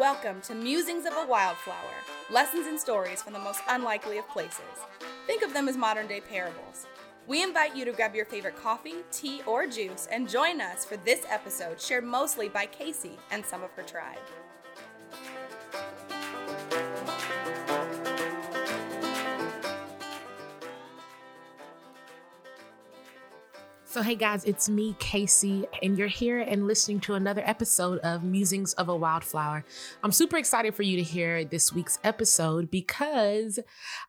Welcome to Musings of a Wildflower lessons and stories from the most unlikely of places. Think of them as modern day parables. We invite you to grab your favorite coffee, tea, or juice and join us for this episode shared mostly by Casey and some of her tribe. So, hey guys, it's me, Casey, and you're here and listening to another episode of Musings of a Wildflower. I'm super excited for you to hear this week's episode because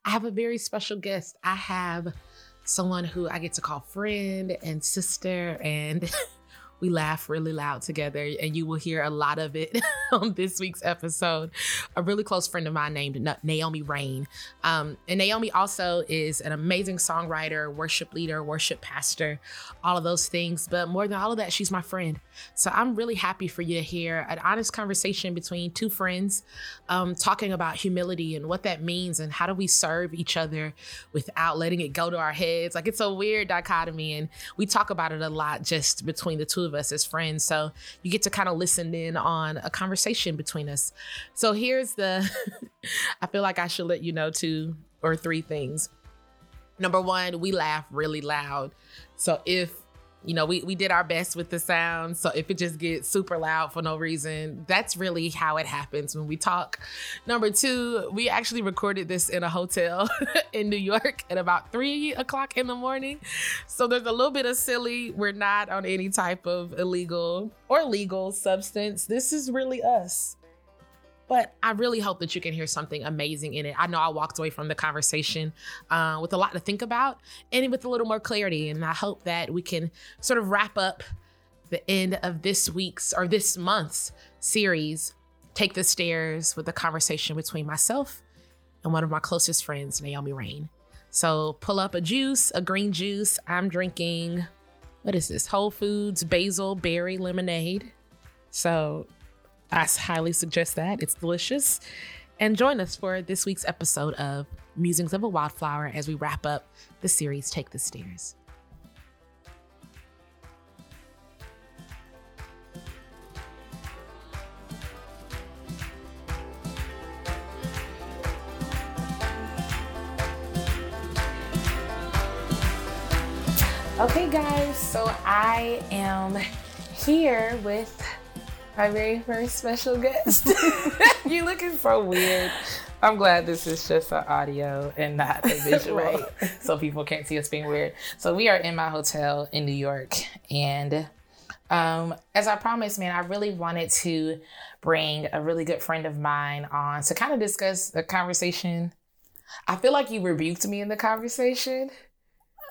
I have a very special guest. I have someone who I get to call friend and sister and We laugh really loud together, and you will hear a lot of it on this week's episode. A really close friend of mine named Naomi Raine. Um, and Naomi also is an amazing songwriter, worship leader, worship pastor, all of those things. But more than all of that, she's my friend. So I'm really happy for you to hear an honest conversation between two friends um, talking about humility and what that means and how do we serve each other without letting it go to our heads. Like it's a weird dichotomy, and we talk about it a lot just between the two of us as friends. So you get to kind of listen in on a conversation between us. So here's the I feel like I should let you know two or three things. Number one, we laugh really loud. So if you know, we, we did our best with the sound. So if it just gets super loud for no reason, that's really how it happens when we talk. Number two, we actually recorded this in a hotel in New York at about three o'clock in the morning. So there's a little bit of silly. We're not on any type of illegal or legal substance. This is really us. But I really hope that you can hear something amazing in it. I know I walked away from the conversation uh, with a lot to think about and with a little more clarity. And I hope that we can sort of wrap up the end of this week's or this month's series, Take the Stairs, with a conversation between myself and one of my closest friends, Naomi Raine. So pull up a juice, a green juice. I'm drinking, what is this? Whole Foods basil berry lemonade. So I highly suggest that. It's delicious. And join us for this week's episode of Musings of a Wildflower as we wrap up the series Take the Stairs. Okay, guys, so I am here with my very first special guest. You're looking so weird. I'm glad this is just an audio and not a visual, right. so people can't see us being weird. So we are in my hotel in New York, and um, as I promised, man, I really wanted to bring a really good friend of mine on to kind of discuss the conversation. I feel like you rebuked me in the conversation.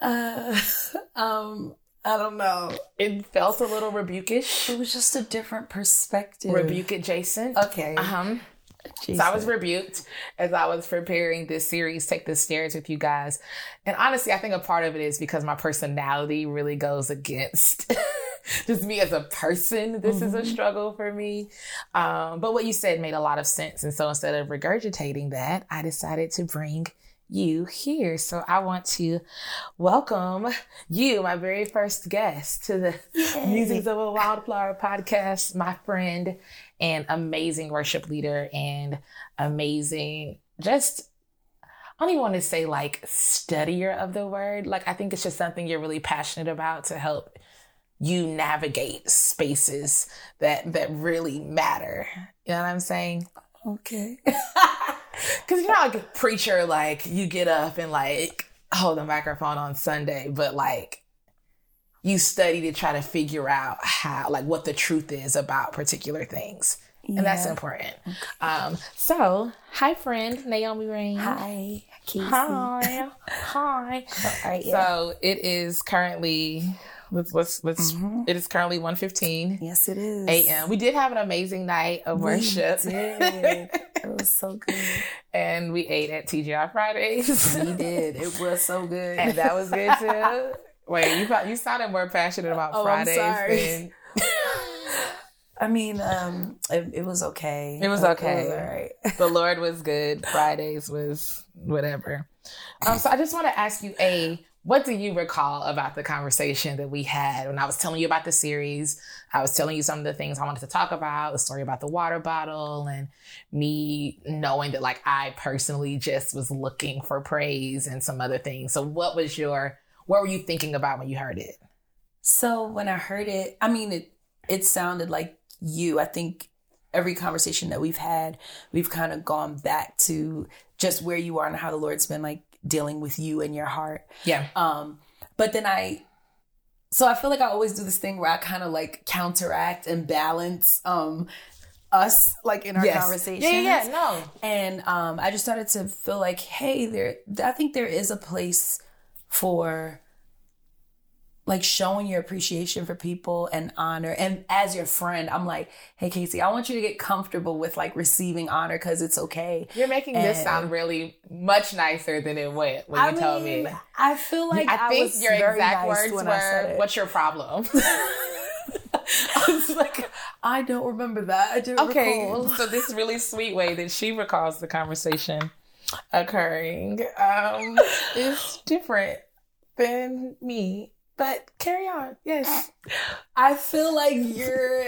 Uh, um, I don't know. It felt a little rebukish. It was just a different perspective. Rebuke adjacent. Okay. Uh huh. So I was rebuked as I was preparing this series, Take the Stairs with you guys. And honestly, I think a part of it is because my personality really goes against just me as a person. This mm-hmm. is a mm-hmm. struggle for me. Um, but what you said made a lot of sense. And so instead of regurgitating that, I decided to bring you here. So I want to welcome you, my very first guest, to the Yay. Musings of a Wildflower podcast, my friend and amazing worship leader and amazing, just, I don't even want to say like studier of the word. Like, I think it's just something you're really passionate about to help you navigate spaces that that really matter. You know what I'm saying? Okay. Because you're not like a preacher, like you get up and like hold the microphone on Sunday, but like you study to try to figure out how, like, what the truth is about particular things. Yeah. And that's important. Okay. Um, so, hi, friend Naomi Raine. Hi, Casey. Hi, hi. Right, yeah. So it is currently Let's let's let's. Mm-hmm. It is currently one fifteen. Yes, it is. A.M. We did have an amazing night of we worship. Did. it was so good. And we ate at TGI Fridays. we did. It was so good, and that was good too. Wait, you you sounded more passionate about oh, Fridays than. I mean, um, it, it, was okay. It was okay. It was all right. the Lord was good. Fridays was whatever. Um, so I just want to ask you, a what do you recall about the conversation that we had when I was telling you about the series? I was telling you some of the things I wanted to talk about, the story about the water bottle, and me knowing that, like, I personally just was looking for praise and some other things. So, what was your, what were you thinking about when you heard it? So, when I heard it, I mean, it, it sounded like you. I think every conversation that we've had, we've kind of gone back to just where you are and how the Lord's been like dealing with you and your heart. Yeah. Um, but then I, so I feel like I always do this thing where I kind of like counteract and balance um us like in our Yes. conversations. Yeah, yeah, yeah, no. And um, I just started to feel like, hey, there. I think there is a place for like showing your appreciation for people and honor. And as your friend, I'm like, hey, Casey, I want you to get comfortable with like receiving honor because it's okay. You're making this sound really much nicer than it went when you I told me. I feel like I think was your exact nice words I were, "What's your problem?" I was like, I don't remember that. I do okay, recall. so this really sweet way that she recalls the conversation occurring um, is different than me. But carry on. Yes. I feel like you're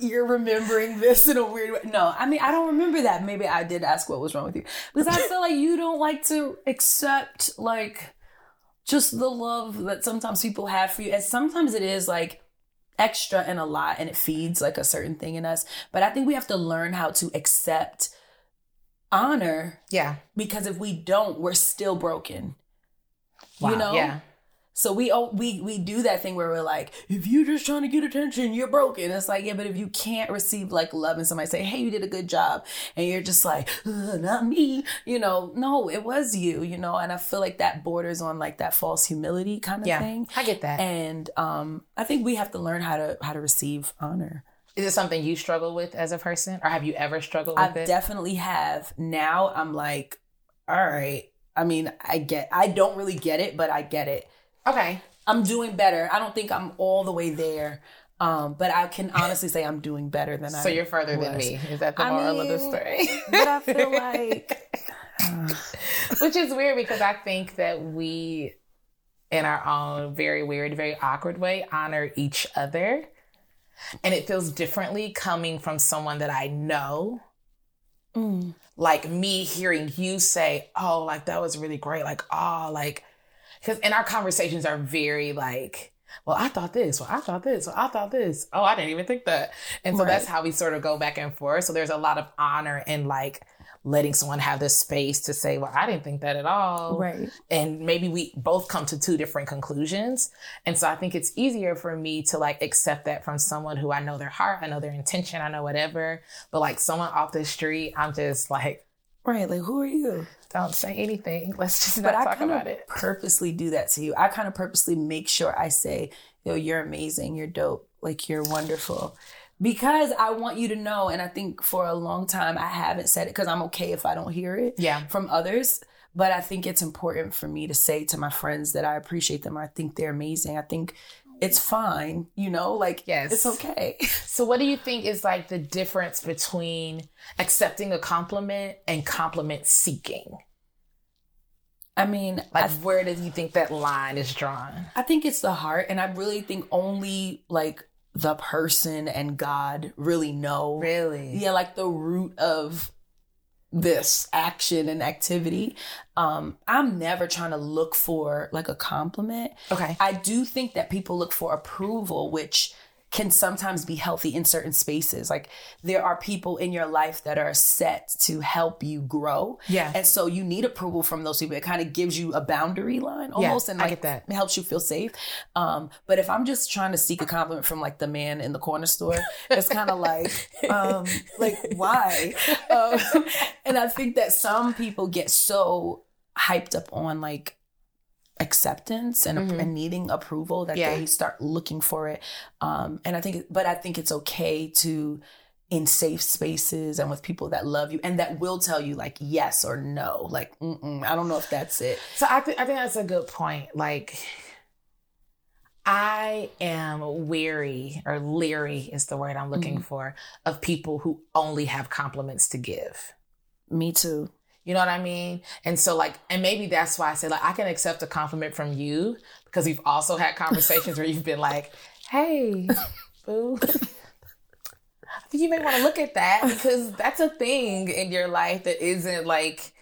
you're remembering this in a weird way. No, I mean I don't remember that. Maybe I did ask what was wrong with you because I feel like you don't like to accept like just the love that sometimes people have for you, and sometimes it is like extra and a lot, and it feeds like a certain thing in us. But I think we have to learn how to accept honor Yeah. because if we don't, we're still broken. Wow. You know? Yeah. So we oh, we we do that thing where we're like, if you're just trying to get attention, you're broken. It's like, yeah, but if you can't receive like love and somebody say, hey, you did a good job, and you're just like, not me, you know, no, it was you, you know, and I feel like that borders on like that false humility kind of Yeah. thing. I get that. And um, I think we have to learn how to how to receive honor. Is it something you struggle with as a person, or have you ever struggled with I it? definitely have. Now I'm like, all right. I mean, I get. I don't really get it, but I get it. Okay. I'm doing better. I don't think I'm all the way there. Um, but I can honestly say I'm doing better than I So you're further than me. Is that the I moral of the story? But I feel like Which is weird because I think that we, in our own very weird, very awkward way, honor each other. And it feels differently coming from someone that I know. Mm. Like me hearing you say, oh, like that was really great. Like, oh, like, because, and our conversations are very like, well, I thought this, well, I thought this, well, I thought this. Oh, I didn't even think that. And so Right. that's how we sort of go back and forth. So there's a lot of honor in like letting someone have the space to say, well, I didn't think that at all. right. And maybe we both come to two different conclusions. And so I think it's easier for me to like accept that from someone who I know their heart, I know their intention, I know whatever. But like someone off the street, I'm just like, Right. Like who are you? Don't say anything. Let's just But not I talk kind about of it. purposely do that to you. I kind of purposely make sure I say, yo, you're amazing, you're dope, like you're wonderful. Because I want you to know, and I think for a long time I haven't said it because I'm okay if I don't hear it Yeah. from others. But I think it's important for me to say to my friends that I appreciate them. I think they're amazing. I think it's fine, you know, like Yes. it's okay. So what do you think is like the difference between accepting a compliment and compliment seeking? I mean, Like I where do you think that line is drawn? I think it's the heart, and I really think only like the person and God really know. Really? Yeah, like the root of this action and activity. Um, I'm never trying to look for like a compliment. Okay. I do think that people look for approval, which can sometimes be healthy in certain spaces. Like there are people in your life that are set to help you grow. Yeah. And so you need approval from those people. It kind of gives you a boundary line almost and I like get that. it helps you feel safe. Um, but if I'm just trying to seek a compliment from like the man in the corner store, it's kind of like, um, like why? Um, and I think that some people get so hyped up on like acceptance and, and needing approval that Mm-hmm. Yeah. they start looking for it. Um, and I think, but I think it's okay to in safe spaces and with people that love you and that will tell you like yes or no. Like, I don't know if that's it. So I, th- I think that's a good point. Like, I am weary or leery is the word I'm looking for of people who only have compliments to give. Me too. You know what I mean? And so like, and maybe that's why I said like I can accept a compliment from you because we've also had conversations where you've been like, "Hey, boo." You may want to look at that because that's a thing in your life that isn't like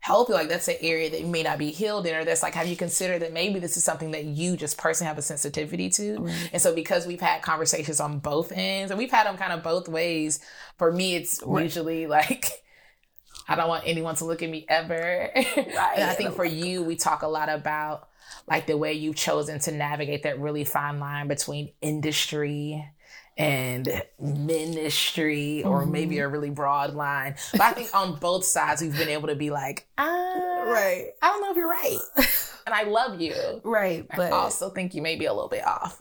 healthy. Like that's an area that you may not be healed in, or that's like, have you considered that maybe this is something that you just personally have a sensitivity to? Right. And so because we've had conversations on both ends, and we've had them kind of both ways. For me, it's right. usually like I don't want anyone to look at me ever. Right. and I think for you, we talk a lot about like the way you've chosen to navigate that really fine line between industry and ministry or mm-hmm. maybe a really broad line. But I think on both sides we've been able to be like, ah, right. I don't know if you're right. and I love you. Right. But I also think you may be a little bit off.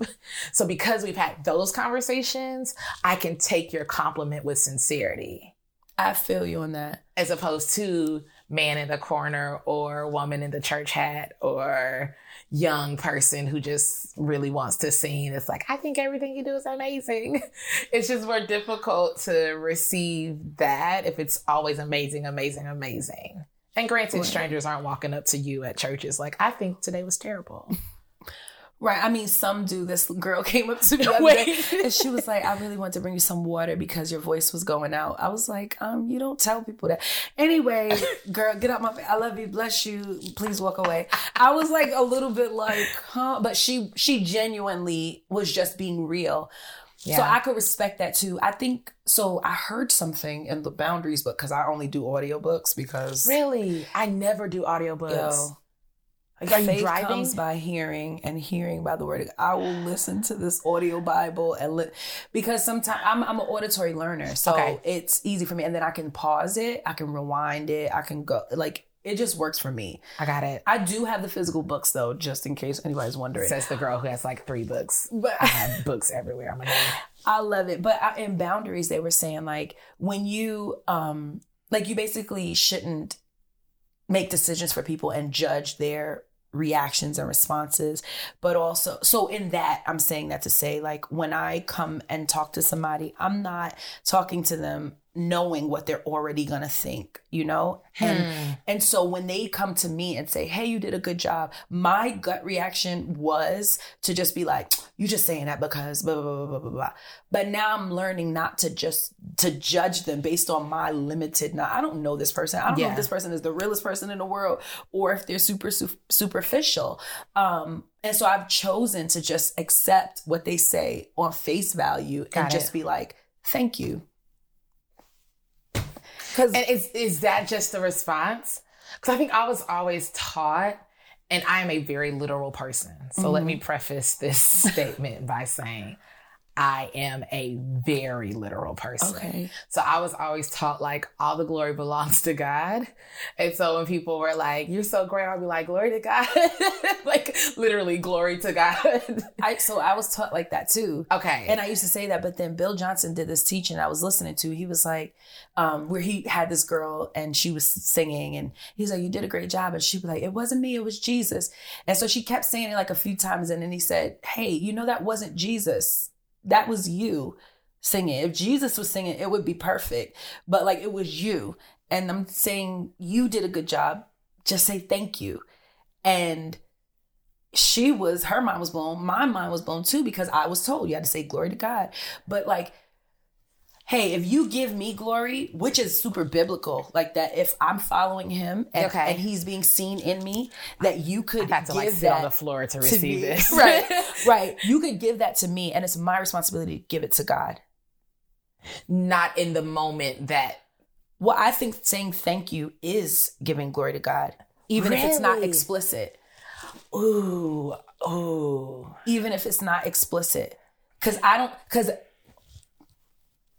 So because we've had those conversations, I can take your compliment with sincerity. I feel you on that. As opposed to man in the corner or woman in the church hat or young person who just really wants to sing. It's like, I think everything you do is amazing. it's just more difficult to receive that if it's always amazing, amazing, amazing. And granted, strangers aren't walking up to you at churches like, I think today was terrible. Right. I mean, some do. This girl came up to me the other day and she was like, I really want to bring you some water because your voice was going out. I was like, um, you don't tell people that. Anyway, girl, get out my face. I love you. Bless you. Please walk away. I was like a little bit like, huh? But she she genuinely was just being real. Yeah. So I could respect that too. I think so. I heard something in the boundaries, but because I only do audiobooks because really, I never do audiobooks. Yo, like, are Faith driving? comes by hearing, and hearing by the word. I will listen to this audio Bible and li- because sometimes I'm, I'm an auditory learner, so okay. it's easy for me. And then I can pause it, I can rewind it, I can go like it just works for me. I got it. I do have the physical books though, just in case anybody's wondering. Says the girl who has like three books. But I have books everywhere. I'm I love it. But I, in boundaries, they were saying like when you um like you basically shouldn't make decisions for people and judge their reactions and responses but also so in that i'm saying that to say like when i come and talk to somebody i'm not talking to them knowing what they're already going to think you know and hmm. and so when they come to me and say hey you did a good job my gut reaction was to just be like you just saying that because blah blah blah blah blah blah but now i'm learning not to just to judge them based on my limited now i don't know this person i don't yeah. know if this person is the realest person in the world or if they're super su- superficial um and so i've chosen to just accept what they say on face value Got and it. just be like thank you because and is is that just the response? Because I think I was always taught, and I am a very literal person. So mm-hmm. let me preface this statement by saying I am a very literal person. Okay. So I was always taught like all the glory belongs to God. And so when people were like, you're so great, I'll be like, glory to God. like literally glory to God. I, so I was taught like that too. Okay. And I used to say that, but then Bill Johnson did this teaching I was listening to. He was like, um, where he had this girl and she was singing and he's like, you did a great job. And she was like, it wasn't me, it was Jesus. And so she kept saying it like a few times. And then he said, hey, you know, that wasn't Jesus that was you singing. If Jesus was singing, it would be perfect. But like it was you. And I'm saying you did a good job. Just say thank you. And she was, her mind was blown. My mind was blown too because I was told you had to say glory to God. But like, hey, if you give me glory, which is super biblical, like that, if I'm following him and, okay. and he's being seen in me, that you could have to give like sit that on the floor to receive to this. right, right. You could give that to me, and it's my responsibility to give it to God. Not in the moment that. Well, I think saying thank you is giving glory to God, even really? if it's not explicit. Ooh, ooh. Even if it's not explicit, because I don't, because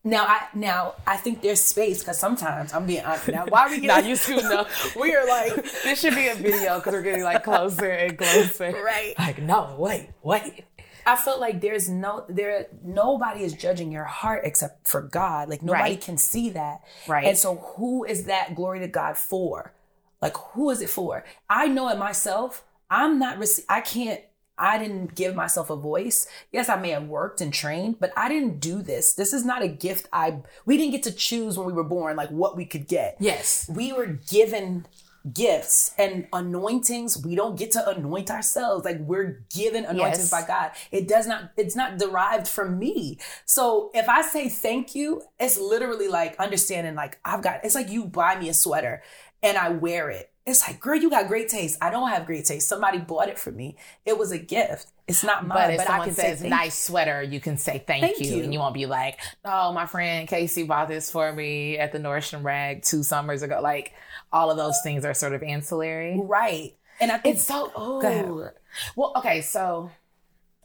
now I now I think there's space because sometimes I'm being honest. Now why are we getting you too no. We are like this should be a video because we're getting like closer and closer. Right. Like no wait wait. I felt like there's no there nobody is judging your heart except for God. Like nobody right. can see that. Right. And so who is that glory to God for? Like who is it for? I know it myself. I'm not. I can't I didn't give myself a voice. Yes, I may have worked and trained, but I didn't do this. This is not a gift I we didn't get to choose when we were born like what we could get. Yes. We were given gifts and anointings. We don't get to anoint ourselves. Like we're given anointings Yes. by God. It does not, it's not derived from me. So if I say thank you, it's literally like understanding like I've got it's like you buy me a sweater and I wear it. It's like, girl, you got great taste. I don't have great taste. Somebody bought it for me. It was a gift. It's not mine, But but, if I can say says thank nice sweater, you can say thank, Thank you. you. And you won't be like, oh, my friend Casey bought this for me at the Nordstrom Rack two summers ago. Like all of those things are sort of ancillary. Right. And I think It's so oh. Well, okay, so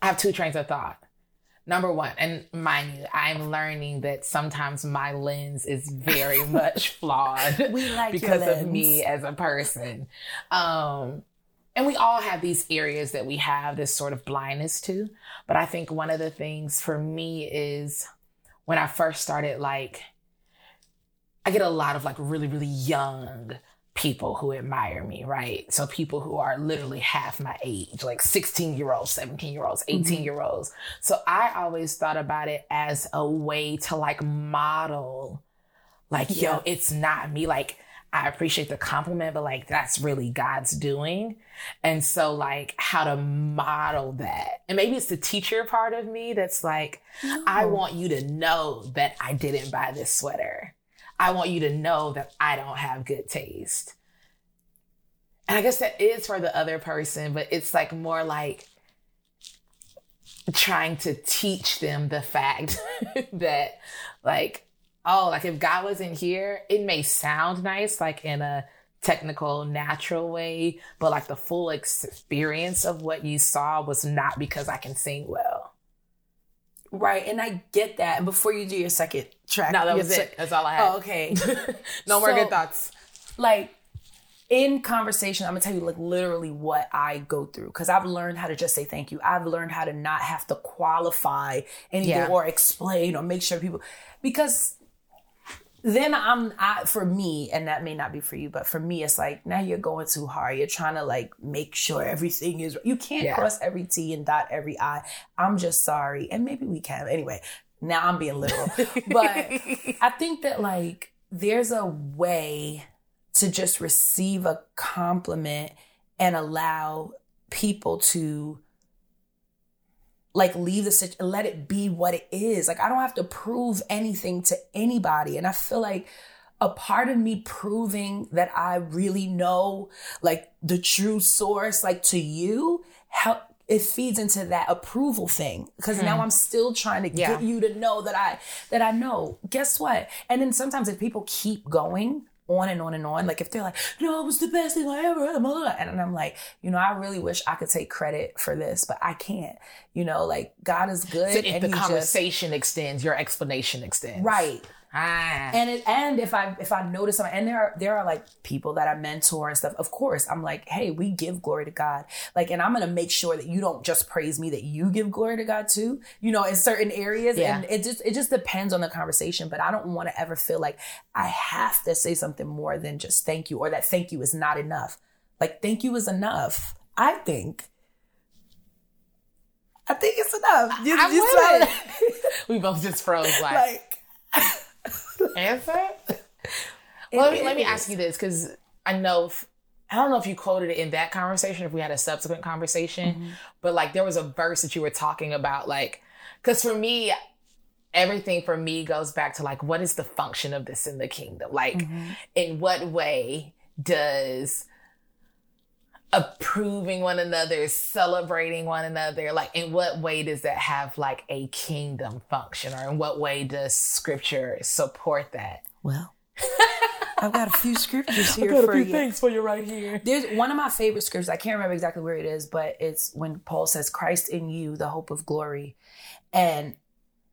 I have two trains of thought. Number one, and mind you, I'm learning that sometimes my lens is very much flawed We like because of me as a person. Um, and we all have these areas that we have this sort of blindness to. But I think one of the things for me is when I first started, like, I get a lot of like really, really young people who admire me, right? So people who are literally half my age, like 16 year olds, 17 year olds, mm-hmm. 18 year olds. So I always thought about it as a way to like model, like, Yeah. yo, it's not me. Like, I appreciate the compliment, but like, that's really God's doing. And so, like, how to model that. And maybe it's the teacher part of me that's like, I want you to know that I didn't buy this sweater. I want you to know that I don't have good taste. And I guess that is for the other person, but it's like more like trying to teach them the fact that, like, oh, like if God wasn't here, it may sound nice, like in a technical, natural way, but like the full experience of what you saw was not because I can sing well. Right. And I get that. And before you do your second track, No, that was it. That's all I had. Oh, okay. no more So- good thoughts. like in conversation, I'm gonna tell you like literally what I go through because I've learned how to just say thank you. I've learned how to not have to qualify anything Yeah. or explain or make sure people because then I'm I for me, and that may not be for you, but for me, it's like now you're going too hard. You're trying to like make sure everything is you can't Yeah. cross every T and dot every I. I'm just sorry. And maybe we can. Anyway, now I'm being literal. but I think that like there's a way to just receive a compliment and allow people to like leave the situation let it be what it is. Like i don't have to prove anything to anybody. And i feel like a part of me proving that i really know like the true source like to you how it feeds into that approval thing. Because now hmm. i'm still trying to Yeah. get you to know that i that i know. Guess what? And then sometimes if people keep going on and on and on. Like if they're like, no, it was the best thing I ever had. blah, blah," And I'm like, you know, I really wish I could take credit for this, but I can't. You know, like God is good. So if and the he just- conversation extends, your explanation extends. right. Ah. And it, and if I if I notice something, and there are there are like people that I mentor and stuff. Of course, I'm like, hey, we give glory to God. Like, and I'm gonna make sure that you don't just praise me, that you give glory to God too. You know, in certain areas, Yeah. and it just it just depends on the conversation. But I don't want to ever feel like I have to say something more than just thank you, or that thank you is not enough. Like, thank you is enough. I think. I think it's enough. You, I'm you with saw it. that? we both just froze like, like answer. Well, let me let me is. ask you this because I know if, I don't know if you quoted it in that conversation, if we had a subsequent conversation, Mm-hmm. but like there was a verse that you were talking about, like because for me, everything for me goes back to like what is the function of this in the kingdom? Like, Mm-hmm. in what way does approving one another, celebrating one another, like in what way does that have like a kingdom function, or in what way does Scripture support that? Well, I've got a few scriptures here for you. Things for you right here. There's one of my favorite scriptures. I can't remember exactly where it is, but it's when Paul says, "Christ in you, the hope of glory," and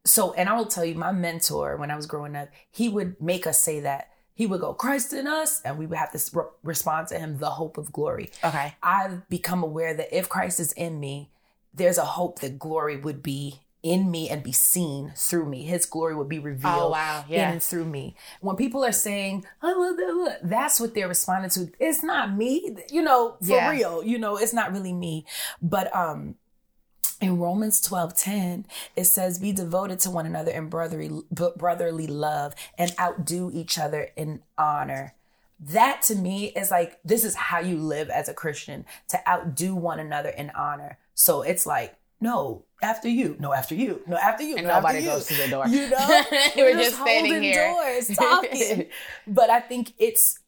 so, and I will tell you, my mentor when I was growing up, he would make us say that. He would go, "Christ in us," and we would have to re- respond to him, "The hope of glory." Okay. I've become aware that if Christ is in me, there's a hope that glory would be in me and be seen through me. His glory would be revealed Oh, wow. in Yeah. and through me. When people are saying, "I love that," that's what they're responding to. It's not me, you know, for Yeah. real. You know, it's not really me. But um, in Romans 12 10, it says, Be devoted to one another in brotherly, brotherly love and outdo each other in honor. That to me is like, this is how you live as a Christian to outdo one another in honor. So it's like, no, after you, no, after you, no, after you, and no, nobody after goes to the door. You know, we're just standing holding here. doors, talking. but I think it's,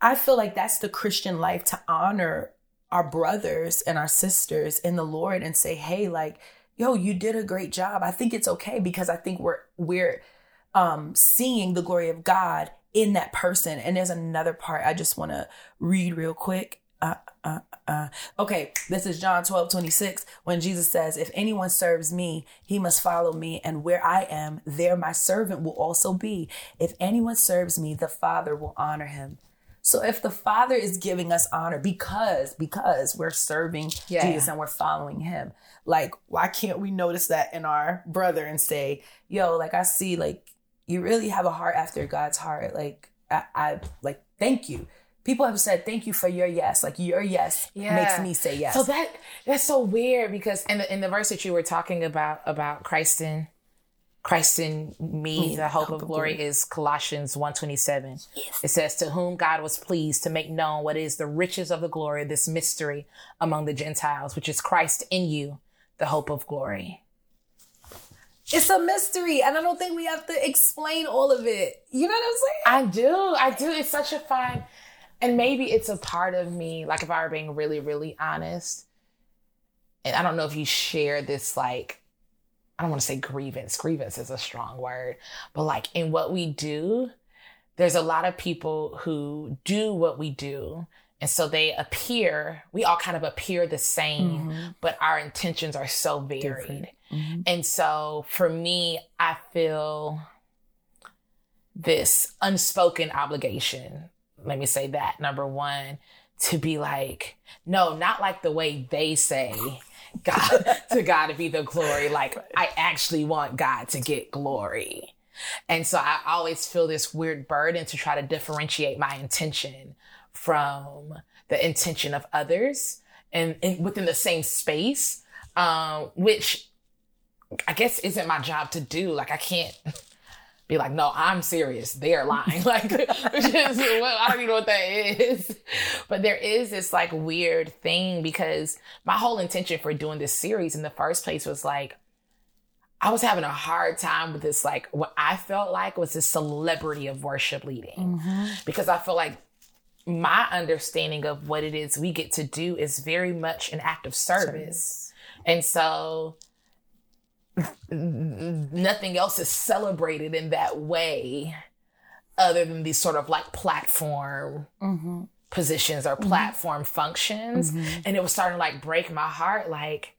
I feel like that's the Christian life to honor our brothers and our sisters in the Lord and say, hey, like, yo, you did a great job. I think it's okay because I think we're we're um seeing the glory of God in that person. And there's another part I just want to read real quick. Uh, uh, uh. Okay, this is John 12, 26, when Jesus says, If anyone serves me, he must follow me, and where I am, there my servant will also be. If anyone serves me, the Father will honor him. So if the Father is giving us honor because because we're serving Yeah. Jesus and we're following him, like why can't we notice that in our brother and say, "Yo, like I see like you really have a heart after God's heart. Like I, I like thank you." People have said thank you for your yes. Like your yes makes me say yes. So that that's so weird because in the in the verse that you were talking about about Christ in Christ in me, the hope, of glory, is Colossians 127. It says, To whom God was pleased to make known what is the riches of the glory of this mystery among the Gentiles, which is Christ in you, the hope of glory. it's a mystery, and I don't think we have to explain all of it. You know what I'm saying? I do. I do. It's such a fun, and maybe it's a part of me. Like if I were being really, really honest, and I don't know if you share this, like, I don't want to say grievance. Grievance is a strong word, but like in what we do, there's a lot of people who do what we do. And so they appear, we all kind of appear the same, mm-hmm. but our intentions are so varied. Mm-hmm. And so for me, I feel this unspoken obligation. Let me say that. Number one, to be like, no, not like the way they say God to God to be the glory. Like I actually want God to get glory. And so I always feel this weird burden to try to differentiate my intention from the intention of others and, and within the same space, um, which I guess isn't my job to do. Like I can't be like, no, I'm serious. They're lying. Like, which is, well, I don't even know what that is. But there is this like weird thing because my whole intention for doing this series in the first place was like, I was having a hard time with this, like what I felt like was this celebrity of worship leading mm-hmm. because I feel like my understanding of what it is we get to do is very much an act of service. And so nothing else is celebrated in that way other than these sort of like platform mm-hmm. positions or mm-hmm. platform functions. Mm-hmm. And it was starting to like break my heart. Like,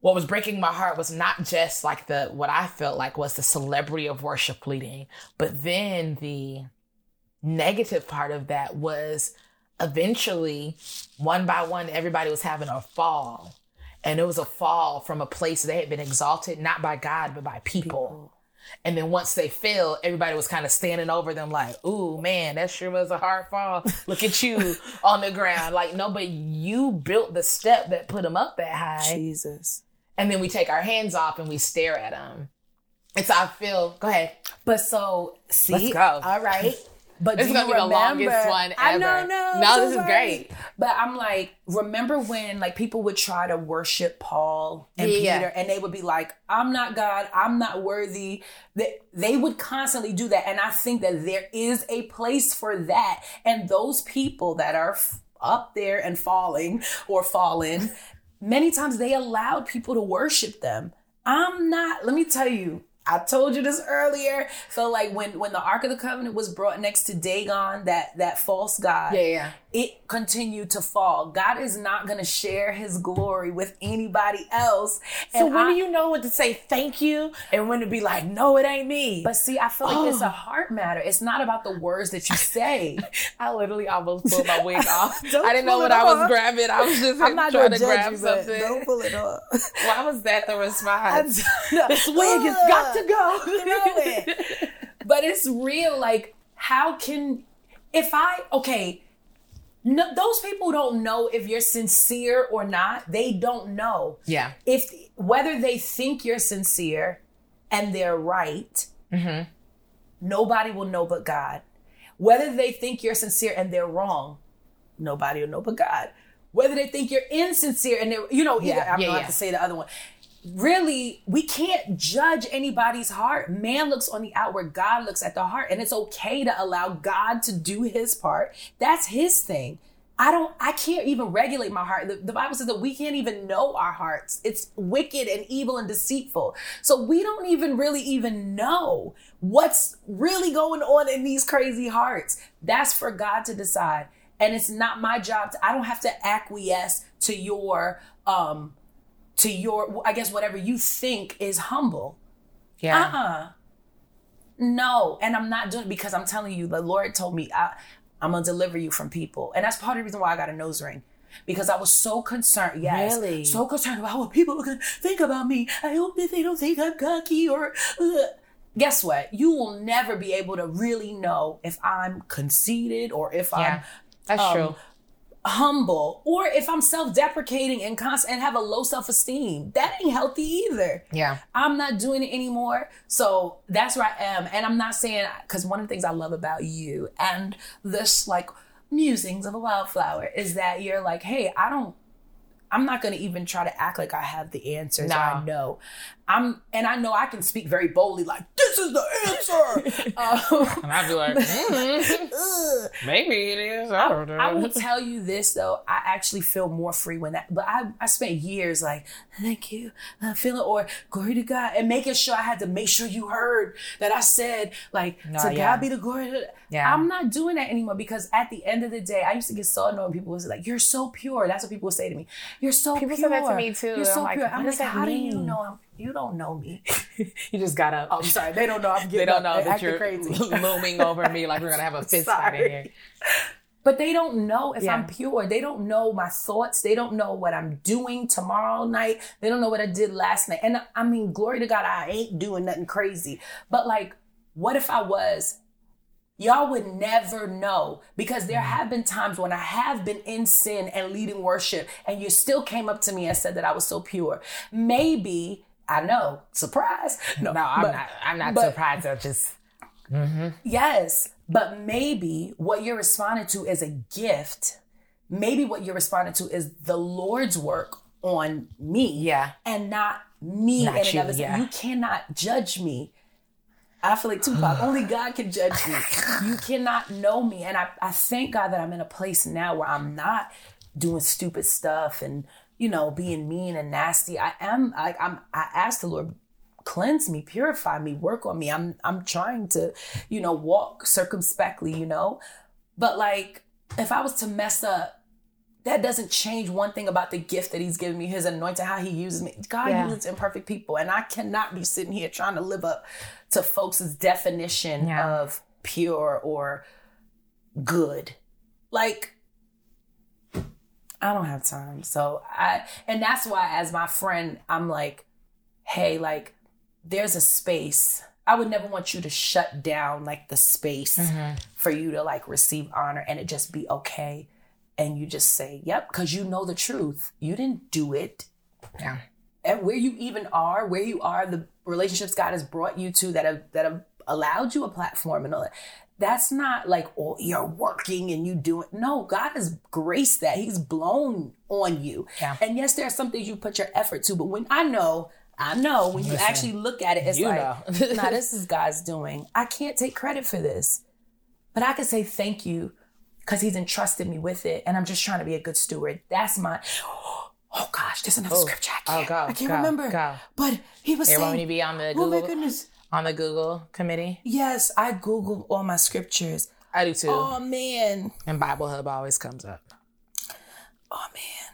what was breaking my heart was not just like the what I felt like was the celebrity of worship leading, but then the negative part of that was eventually one by one everybody was having a fall and it was a fall from a place they had been exalted not by god but by people, and then once they fell everybody was kind of standing over them like ooh man that sure was a hard fall. Look at you on the ground. Like no but you built the step that put them up that high. Jesus. and then we take our hands off and we stare at them and so i feel go ahead. But so see, Let's go. all right. But This is gonna be the longest remember- one I know, ever. no, No, this is great. But I'm like, remember when like people would try to worship Paul and Yeah. Peter, and they would be like, "I'm not God. I'm not worthy." They, they would constantly do that, and I think that there is a place for that. And those people that are f- up there and falling or fallen, many times they allowed people to worship them. I'm not. Let me tell you. I told you this earlier. So like when when the Ark of the Covenant was brought next to Dagon, that that false god, Yeah, yeah. It continued to fall. God is not going to share His glory with anybody else. So when I- do you know when to say thank you and when to be like, no, it ain't me? But see, I feel like it's a oh. heart matter. It's not about the words that you say. I literally almost pulled my wig off. I didn't know what I was grabbing. I was just I'm not trying to grab you, something. don't pull it off. Why was that the response? this wig has got to go. It. But it's real. Like, how can if I okay? No, those people don't know if you're sincere or not. They don't know. Yeah. If whether they think you're sincere and they're right, mm-hmm. nobody will know but God. Whether they think you're sincere and they're wrong, nobody will know but God. Whether they think you're insincere and they're, you know, either, Yeah, I'm yeah, yeah. have to say the other one. Really, we can't judge anybody's heart. Man looks on the outward, God looks at the heart, and it's okay to allow God to do his part. That's his thing. I don't, I can't even regulate my heart. The, the Bible says that we can't even know our hearts. It's wicked and evil and deceitful. So we don't even really even know what's really going on in these crazy hearts. That's for God to decide. And it's not my job to, I don't have to acquiesce to your, um, to your, I guess whatever you think is humble. Yeah. Uh-uh. No, and I'm not doing it because I'm telling you, the Lord told me I, I'm gonna deliver you from people, and that's part of the reason why I got a nose ring. Because I was so concerned, yes, Really? so concerned about what people are gonna think about me. I hope that they don't think I'm cocky or. Ugh. Guess what? You will never be able to really know if I'm conceited or if Yeah. I'm That's um, true. Humble or if I'm self-deprecating and constant and have a low self-esteem. That ain't healthy either. Yeah. I'm not doing it anymore. So that's where I am. And I'm not saying because one of the things I love about you and this like musings of a wildflower is that you're like, hey, I don't I'm not gonna even try to act like I have the answers. No. I know. I'm and I know I can speak very boldly, like, this is the answer. um, And I'd be like, "Mm, ugh. maybe it is. I don't know. I will tell you this though, I actually feel more free when that. But I, I spent years like, thank you, I'm feeling, or glory to God, and making sure I had to make sure you heard that I said like, No, to yeah. God be the glory. Yeah. I'm not doing that anymore because at the end of the day, I used to get so annoyed when people would say like, you're so pure. That's what people would say to me. You're so pure. People pure. say that to me, too. You're so I'm like, pure. what I'm does like, that how do you know? I'm, you don't know me. you just got up. Oh, I'm sorry. They don't know I'm getting they don't know that you're crazy. looming over me like we're gonna have a fist fight in here. But they don't know if Yeah. I'm pure. They don't know my thoughts. They don't know what I'm doing tomorrow night. They don't know what I did last night. And I mean, glory to God, I ain't doing nothing crazy. But like, what if I was? Y'all would never know because there mm-hmm. have been times when I have been in sin and leading worship, and you still came up to me and said that I was so pure. Maybe I know, surprise. No, No, I'm but- not. I'm not but- surprised. I just mm-hmm. Yes, but maybe what you're responding to is a gift. Maybe what you're responding to is the Lord's work on me. Yeah. And not me Not and you, another. yeah. You cannot judge me. I feel like Tupac, only God can judge me. You cannot know me. And I, I thank God that I'm in a place now where I'm not doing stupid stuff and, you know, being mean and nasty. I am like I'm I ask the Lord, cleanse me, purify me, work on me. I'm I'm trying to, you know, walk circumspectly, you know. But like if I was to mess up, that doesn't change one thing about the gift that he's given me, his anointing, how he uses me. God Yeah. uses imperfect people. And I cannot be sitting here trying to live up to folks' definition Yeah. of pure or good. Like, I don't have time. So I, and that's why, as my friend, I'm like, hey, like, there's a space. I would never want you to shut down like the space mm-hmm. for you to like receive honor and it just be okay. And you just say, yep, because you know the truth. You didn't do it yeah. and where you even are, where you are, the relationships God has brought you to that have that have allowed you a platform and all that. That's not like oh you're working and you do it. No, God has graced that. He's blown on you. Yeah. And yes, there are some things you put your effort to, but when I know, I know when you actually look at it, it's like, know. nah, this is God's doing. I can't take credit for this. But I can say thank you because he's entrusted me with it. And I'm just trying to be a good steward. That's my Oh gosh, there's another oh, scripture. I Oh, can't, go, I can't remember. But he was Here, saying, want me to be on the "Oh my goodness, on the Google committee? yes, I googled all my scriptures. I do too. Oh man, and Bible Hub always comes up. oh man,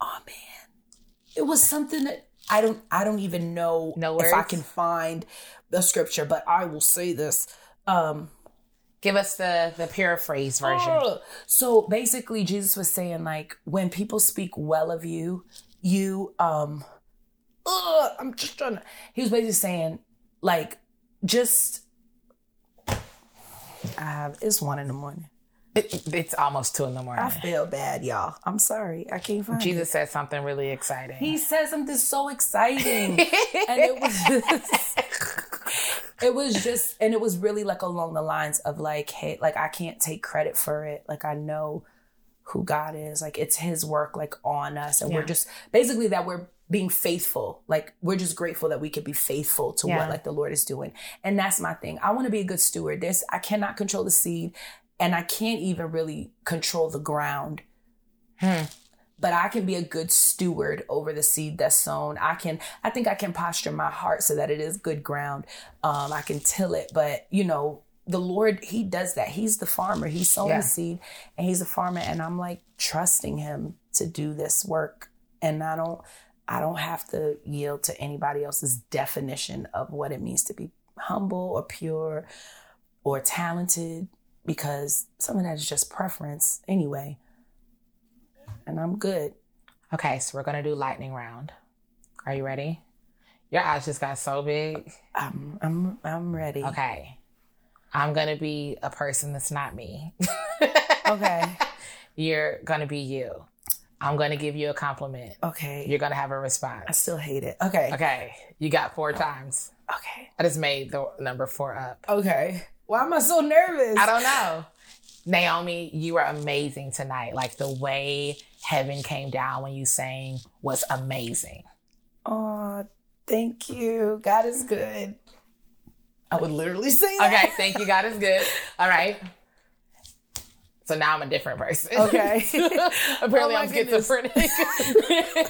oh man. It was something that I don't, I don't even know No if I can find the scripture, but I will say this. Um, Give us the the paraphrase version. Ugh. So basically, Jesus was saying like, when people speak well of you, you um, ugh, I'm just trying to. He was basically saying like, just. I have it's one in the morning. It, it's almost two in the morning. I feel bad, y'all. I'm sorry. I can't find Jesus said something really exciting. He said something so exciting. and it was just, it was just and it was really like along the lines of like, hey, like I can't take credit for it. Like I know who God is. Like it's his work like on us. And we're just basically that we're being faithful. Like we're just grateful that we could be faithful to Yeah. what like the Lord is doing. And that's my thing. I want to be a good steward. This I cannot control the seed and I can't even really control the ground. Hmm. But I can be a good steward over the seed that's sown. I can I think I can posture my heart so that it is good ground. Um I can till it, but you know, the Lord, He does that. He's the farmer. He's sowing Yeah. the seed and He's a farmer. And I'm like trusting Him to do this work. And I don't I don't have to yield to anybody else's definition of what it means to be humble or pure or talented because some of that is just preference anyway. And I'm good. okay, so we're gonna do lightning round. Are you ready? Your eyes just got so big. I'm I'm I'm ready. Okay. I'm gonna be a person that's not me. Okay. You're gonna be you. I'm gonna give you a compliment. Okay. You're gonna have a response. I still hate it. Okay. Okay. You got four times. Okay. I just made the number four up. Okay. Why am I so nervous? I don't know. Naomi, you were amazing tonight. Like the way heaven came down when you sang was amazing. Oh, thank you. God is good. I would literally say that. Okay, thank you. God is good. All right. So now I'm a different person. Okay. Apparently Oh I'm goodness. schizophrenic.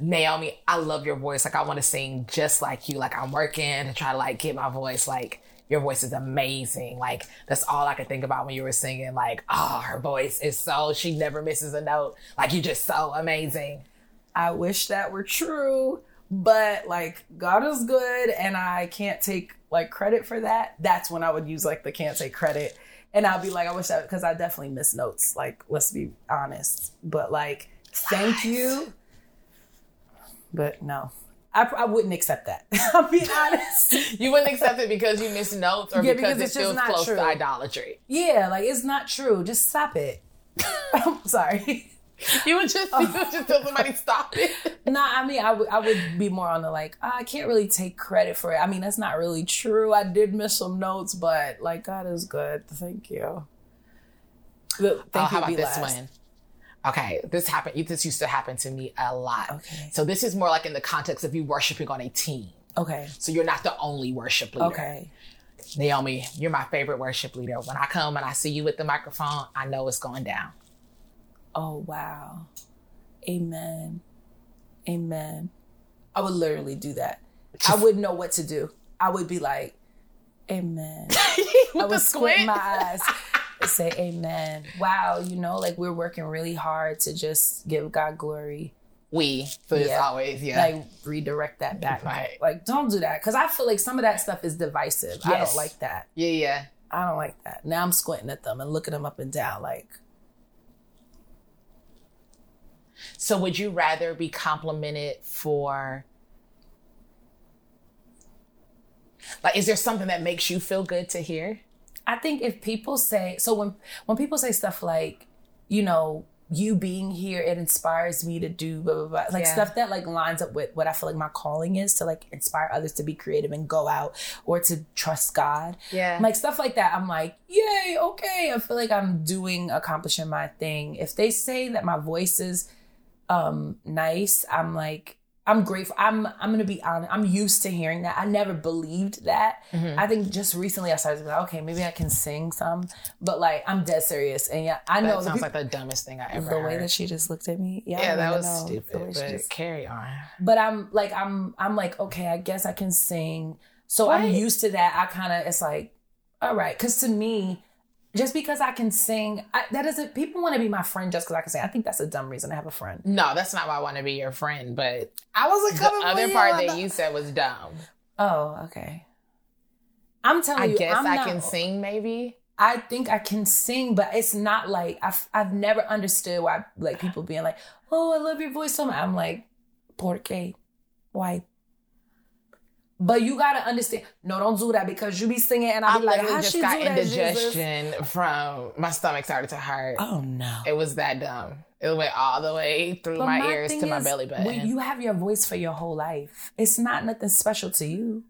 Naomi, I love your voice. Like I want to sing just like you. Like I'm working to try to like get my voice. Like your voice is amazing. Like that's all I could think about when you were singing. Like, oh, her voice is so she never misses a note. Like you're just so amazing. I wish that were true, but like God is good and I can't take like credit for that. That's when I would use like the can't take credit. And I'll be like, I wish that because I definitely miss notes. Like, let's be honest. But like, thank you. But no, I, I wouldn't accept that. I'll be honest. You wouldn't accept it because you miss notes or Yeah, because, because it it's just feels not close true. to idolatry. Yeah, like it's not true. Just stop it. I'm sorry. You would just you would just tell somebody stop it. Nah, I mean, I would I would be more on the like, "Ah, I can't really take credit for it. I mean, that's not really true. I did miss some notes, but like, God is good. Thank you. The- Oh, Thank how about this last. one? Okay, this happened. This used to happen to me a lot. Okay. So this is more like in the context of you worshiping on a team. Okay. So you're not the only worship leader. Okay. Naomi, you're my favorite worship leader. When I come and I see you with the microphone, I know it's going down. Oh wow. Amen. Amen. I would literally do that. I wouldn't know what to do. I would be like, Amen. I would squint my eyes and say amen. Wow, you know, like we're working really hard to just give God glory. We. It's Yeah. always, yeah. Like redirect that back. Right. Like don't do that. Cause I feel like some of that stuff is divisive. I don't like that. yeah, yeah. I don't like that. Now I'm squinting at them and looking them up and down like So would you rather be complimented for like is there something that makes you feel good to hear? I think if people say so when when people say stuff like, you know, you being here, it inspires me to do blah blah blah. Like Yeah. stuff that like lines up with what I feel like my calling is to like inspire others to be creative and go out or to trust God. Yeah. Like stuff like that. I'm like, yay, okay. I feel like I'm doing accomplishing my thing. If they say that my voice is um nice, I'm like I'm grateful. I'm I'm gonna be honest. I'm used to hearing that. I never believed that. Mm-hmm. I think just recently I started to be like, okay, maybe I can sing some. But like I'm dead serious. And yeah, I know that sounds peop- like the dumbest thing I ever the heard. way that she just looked at me. Yeah, yeah, that was know. Stupid. But just- carry on. but I'm like I'm I'm like okay, I guess I can sing. So I'm used to that. I kind of it's like all right, because to me, just because I can sing, I, that doesn't. People want to be my friend just because I can sing. I think that's a dumb reason to have a friend. No, that's not why I want to be your friend. But I wasn't the other part that you said was dumb. Oh, okay. I'm telling I you, guess I'm I not- can sing, maybe. I think I can sing, but it's not like I've I've never understood why like people being like, "Oh, I love your voice so much." I'm like, "Por qué? Why?" But you gotta understand. No, don't do that because you be singing and I I be like, literally how just she got do that, indigestion from my stomach started to hurt. Oh no. It was that dumb. It went all the way through But my, ears to my belly button. When you have your voice for your whole life, it's not nothing special to you.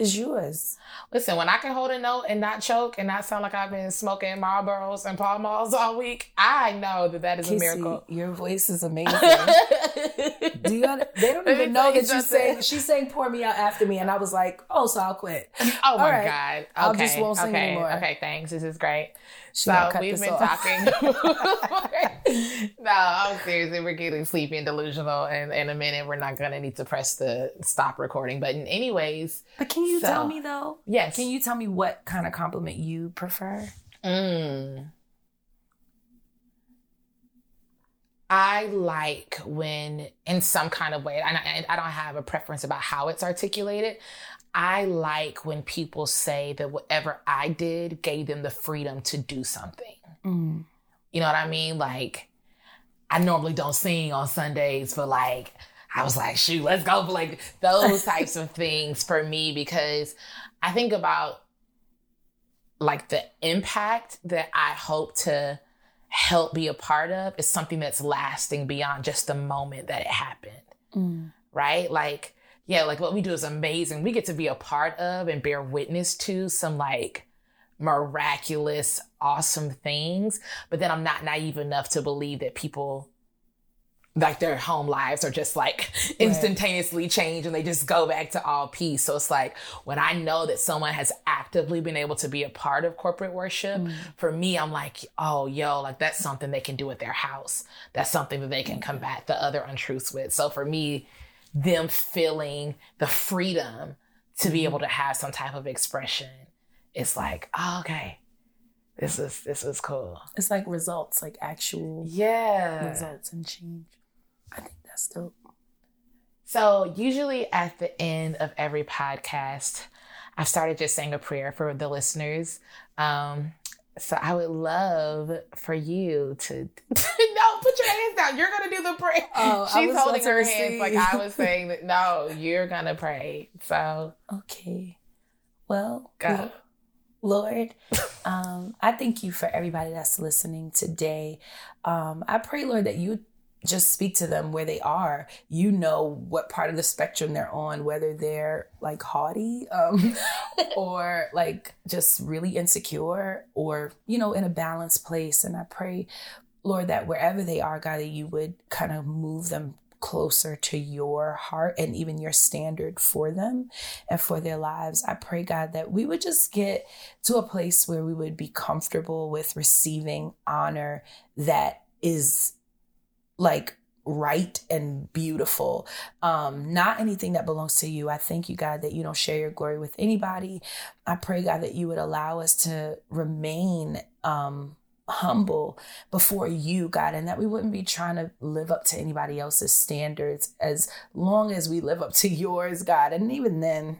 It's yours. Listen, when I can hold a note and not choke and not sound like I've been smoking Marlboros and Pall Malls all week, I know that that is a miracle. your voice is amazing. Do you? They don't even know that you something. sang. She sang "Pour Me Out" after me, and I was like, "Oh, so I'll quit." Oh All my right. god! Okay, I'll just won't sing okay, anymore. okay. Thanks. This is great. She so cut we've this been off. talking. no, I'm seriously. We're getting sleepy and delusional, and in a minute we're not gonna need to press the stop recording button. Anyways, But can you So- tell me though? yes. Can you tell me what kind of compliment you prefer? Mm. I like when, in some kind of way, and I, I don't have a preference about how it's articulated. I like when people say that whatever I did gave them the freedom to do something. Mm. You know what I mean? Like, I normally don't sing on Sundays, but like, I was like, shoot, let's go for like those types of things for me because I think about like the impact that I hope to help be a part of is something that's lasting beyond just the moment that it happened Mm. right? Like, yeah, like what we do is amazing. We get to be a part of and bear witness to some like miraculous, awesome things. But then I'm not naive enough to believe that people like their home lives are just like instantaneously change and they just go back to all peace. So it's like when I know that someone has actively been able to be a part of corporate worship, mm. for me, I'm like, oh, yo, like that's something they can do at their house. That's something that they can combat the other untruths with. So for me, them feeling the freedom to be mm-hmm. able to have some type of expression, it's like, oh, okay, this is this is cool. It's like results, like actual Yeah. results and change. I think that's dope. So, usually at the end of every podcast, I've started just saying a prayer for the listeners. Um, so, I would love for you to no, put your hands down. You're gonna do the prayer. Oh, I She's was holding her hands like. I was saying that. No, you're gonna pray. So, Okay. Well, go. Lord, um, I thank you for everybody that's listening today. Um, I pray, Lord, that you just speak to them where they are. You know what part of the spectrum they're on, whether they're like haughty um, or like just really insecure or, you know, in a balanced place. And I pray, Lord, that wherever they are, God, that you would kind of move them closer to your heart and even your standard for them and for their lives. I pray, God, that we would just get to a place where we would be comfortable with receiving honor that is like right and beautiful. Um not anything that belongs to you. I thank you god that you don't share your glory with anybody. I pray god that you would allow us to remain um humble before you god and that we wouldn't be trying to live up to anybody else's standards as long as we live up to yours god. And even then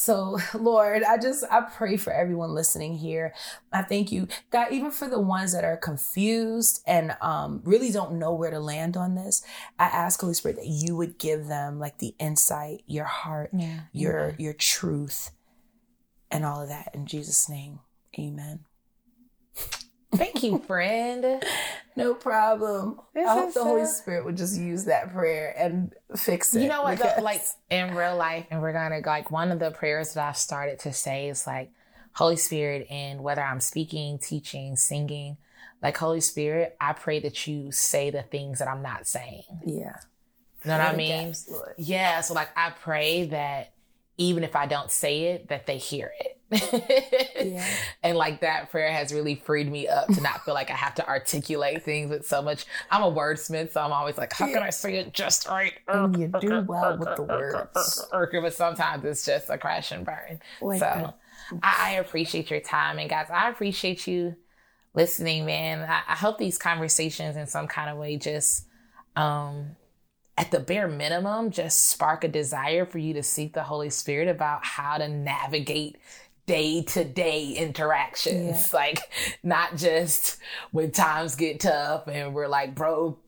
so, Lord, I just I pray for everyone listening here. I thank you, God, even for the ones that are confused and um, really don't know where to land on this. I ask Holy Spirit that you would give them like the insight, your heart, Yeah. your your truth, and all of that. In Jesus' name, Amen. Thank you, friend. No problem. This I hope the Holy Spirit would just use that prayer and fix it. You know what? though? because- like in real life, and we're gonna like one of the prayers that I've started to say is like, Holy Spirit, and whether I'm speaking, teaching, singing, like Holy Spirit, I pray that you say the things that I'm not saying. yeah. You know what I mean? Yeah. So like I pray that even if I don't say it, that they hear it. Yeah. And like that prayer has really freed me up to not feel like I have to articulate things with so much. I'm a wordsmith, so I'm always like, how can I say it just right? And you do well with the words. But sometimes it's just a crash and burn. Like so. I, I appreciate your time. And guys, I appreciate you listening, man. I, I hope these conversations in some kind of way just um at the bare minimum, just spark a desire for you to seek the Holy Spirit about how to navigate day to day interactions. Like, not just when times get tough and we're like, bro,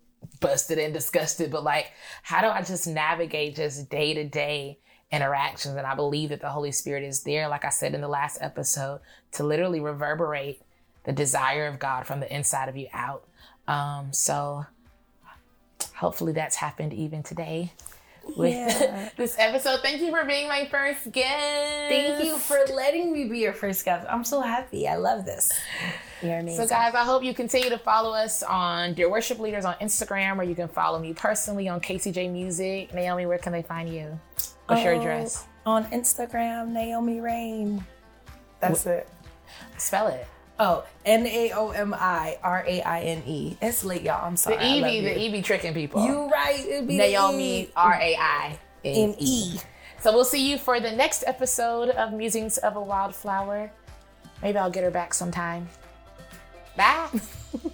busted and disgusted, but like, how do I just navigate just day to day interactions? And I believe that the Holy Spirit is there, like I said in the last episode, to literally reverberate the desire of God from the inside of you out. Um, so hopefully that's happened even today with Yeah. this episode. Thank you for being my first guest. Thank you for letting me be your first guest. I'm so happy. I love this. You're amazing. So, guys, I hope you continue to follow us on Dear Worship Leaders on Instagram, or you can follow me personally on KCJ Music. Naomi, where can they find you? What's your Oh, address? On Instagram, Naomi Raine. That's it. Spell it. Oh, N A O M I R A I N E. It's late, y'all. I'm sorry. I love EV, the you. EV tricking people. You right. It'd be the Naomi, E. R A I N E. E. So, we'll see you for the next episode of Musings of a Wildflower. Maybe I'll get her back sometime. Bye.